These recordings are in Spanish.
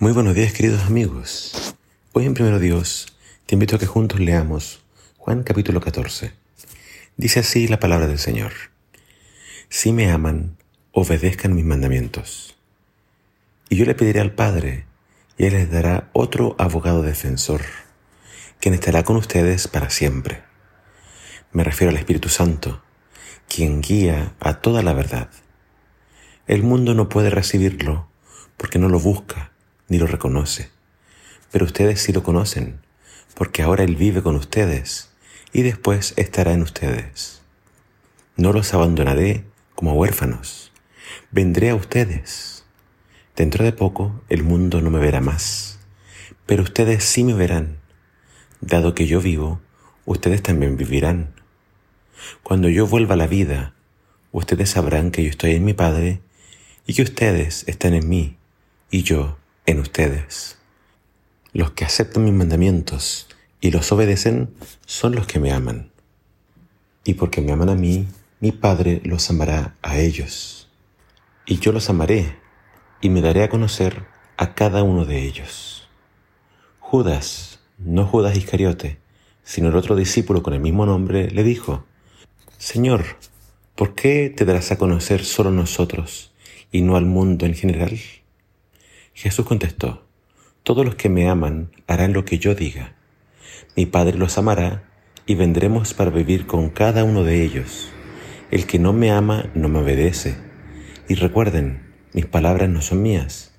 Muy buenos días queridos amigos. Hoy en Primero Dios te invito a que juntos leamos Juan capítulo 14. Dice así la palabra del Señor. Si me aman, obedezcan mis mandamientos. Y yo le pediré al Padre, y Él les dará otro abogado defensor, quien estará con ustedes para siempre. Me refiero al Espíritu Santo, quien guía a toda la verdad. El mundo no puede recibirlo porque no lo busca ni lo reconoce. Pero ustedes sí lo conocen, porque ahora Él vive con ustedes y después estará en ustedes. No los abandonaré como huérfanos, vendré a ustedes. Dentro de poco el mundo no me verá más, pero ustedes sí me verán. Dado que yo vivo, ustedes también vivirán. Cuando yo vuelva a la vida, ustedes sabrán que yo estoy en mi Padre y que ustedes están en mí y yo en ustedes. Los que aceptan mis mandamientos y los obedecen son los que me aman. Y porque me aman a mí, mi Padre los amará a ellos. Y yo los amaré y me daré a conocer a cada uno de ellos. Judas, no Judas Iscariote, sino el otro discípulo con el mismo nombre, le dijo, Señor, ¿por qué te darás a conocer solo nosotros y no al mundo en general? Jesús contestó, Todos los que me aman harán lo que yo diga. Mi Padre los amará y vendremos para vivir con cada uno de ellos. El que no me ama no me obedece. Y recuerden, mis palabras no son mías.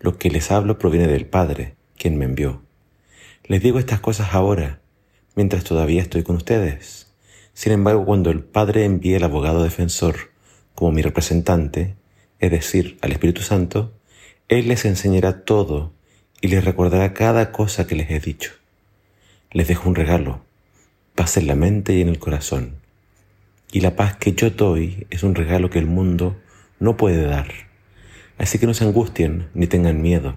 Lo que les hablo proviene del Padre, quien me envió. Les digo estas cosas ahora, mientras todavía estoy con ustedes. Sin embargo, cuando el Padre envíe el abogado defensor como mi representante, es decir, al Espíritu Santo, él les enseñará todo y les recordará cada cosa que les he dicho. Les dejo un regalo, paz en la mente y en el corazón. Y la paz que yo doy es un regalo que el mundo no puede dar. Así que no se angustien ni tengan miedo.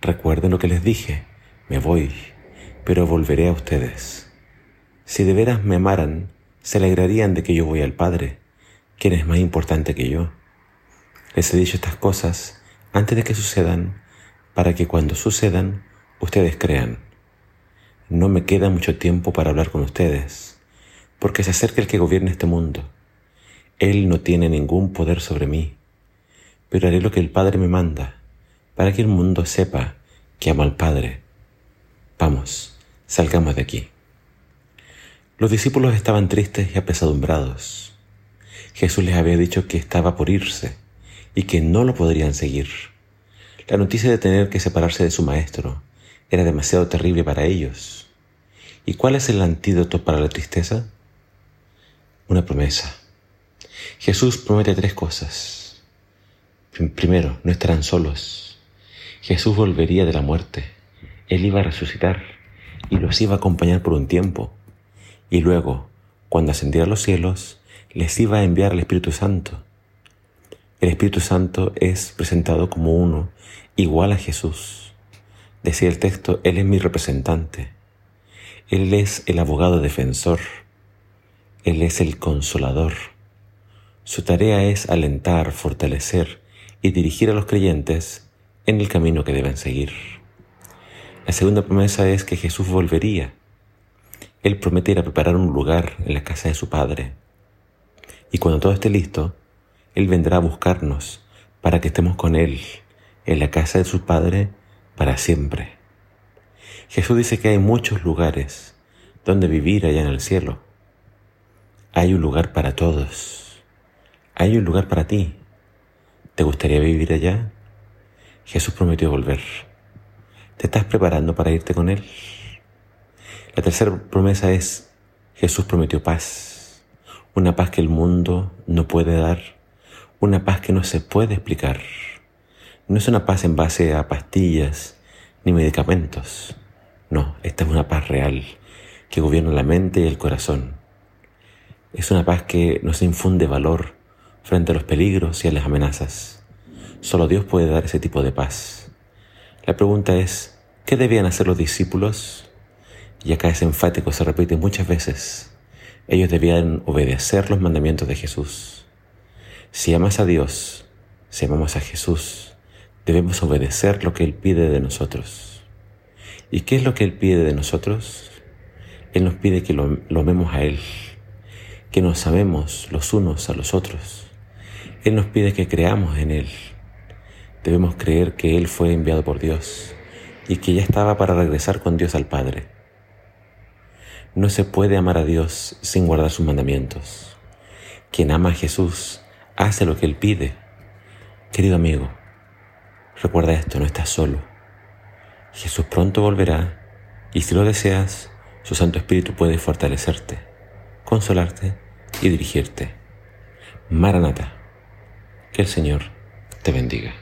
Recuerden lo que les dije, me voy, pero volveré a ustedes. Si de veras me amaran, se alegrarían de que yo voy al Padre, quien es más importante que yo. Les he dicho estas cosas antes de que sucedan, para que cuando sucedan ustedes crean. No me queda mucho tiempo para hablar con ustedes, porque se acerca el que gobierna este mundo. Él no tiene ningún poder sobre mí, pero haré lo que el Padre me manda, para que el mundo sepa que amo al Padre. Vamos, salgamos de aquí. Los discípulos estaban tristes y apesadumbrados. Jesús les había dicho que estaba por irse y que no lo podrían seguir. La noticia de tener que separarse de su maestro era demasiado terrible para ellos. ¿Y cuál es el antídoto para la tristeza? Una promesa. Jesús promete tres cosas. Primero, no estarán solos. Jesús volvería de la muerte. Él iba a resucitar y los iba a acompañar por un tiempo. Y luego, cuando ascendiera a los cielos, les iba a enviar el Espíritu Santo el Espíritu Santo es presentado como uno, igual a Jesús. Decía el texto, Él es mi representante. Él es el abogado defensor. Él es el consolador. Su tarea es alentar, fortalecer y dirigir a los creyentes en el camino que deben seguir. La segunda promesa es que Jesús volvería. Él promete ir a preparar un lugar en la casa de su Padre. Y cuando todo esté listo, él vendrá a buscarnos para que estemos con Él en la casa de su Padre para siempre. Jesús dice que hay muchos lugares donde vivir allá en el cielo. Hay un lugar para todos. Hay un lugar para ti. ¿Te gustaría vivir allá? Jesús prometió volver. ¿Te estás preparando para irte con Él? La tercera promesa es, Jesús prometió paz, una paz que el mundo no puede dar una paz que no se puede explicar. No es una paz en base a pastillas ni medicamentos. No, esta es una paz real que gobierna la mente y el corazón. Es una paz que nos infunde valor frente a los peligros y a las amenazas. Solo Dios puede dar ese tipo de paz. La pregunta es, ¿qué debían hacer los discípulos? Y acá es enfático, se repite muchas veces. Ellos debían obedecer los mandamientos de Jesús. Si amas a Dios, si amamos a Jesús, debemos obedecer lo que Él pide de nosotros. ¿Y qué es lo que Él pide de nosotros? Él nos pide que lo, lo amemos a Él, que nos amemos los unos a los otros. Él nos pide que creamos en Él. Debemos creer que Él fue enviado por Dios y que ya estaba para regresar con Dios al Padre. No se puede amar a Dios sin guardar sus mandamientos. Quien ama a Jesús hace lo que Él pide. Querido amigo, recuerda esto, no estás solo. Jesús pronto volverá y si lo deseas, su Santo Espíritu puede fortalecerte, consolarte y dirigirte. Maranata, que el Señor te bendiga.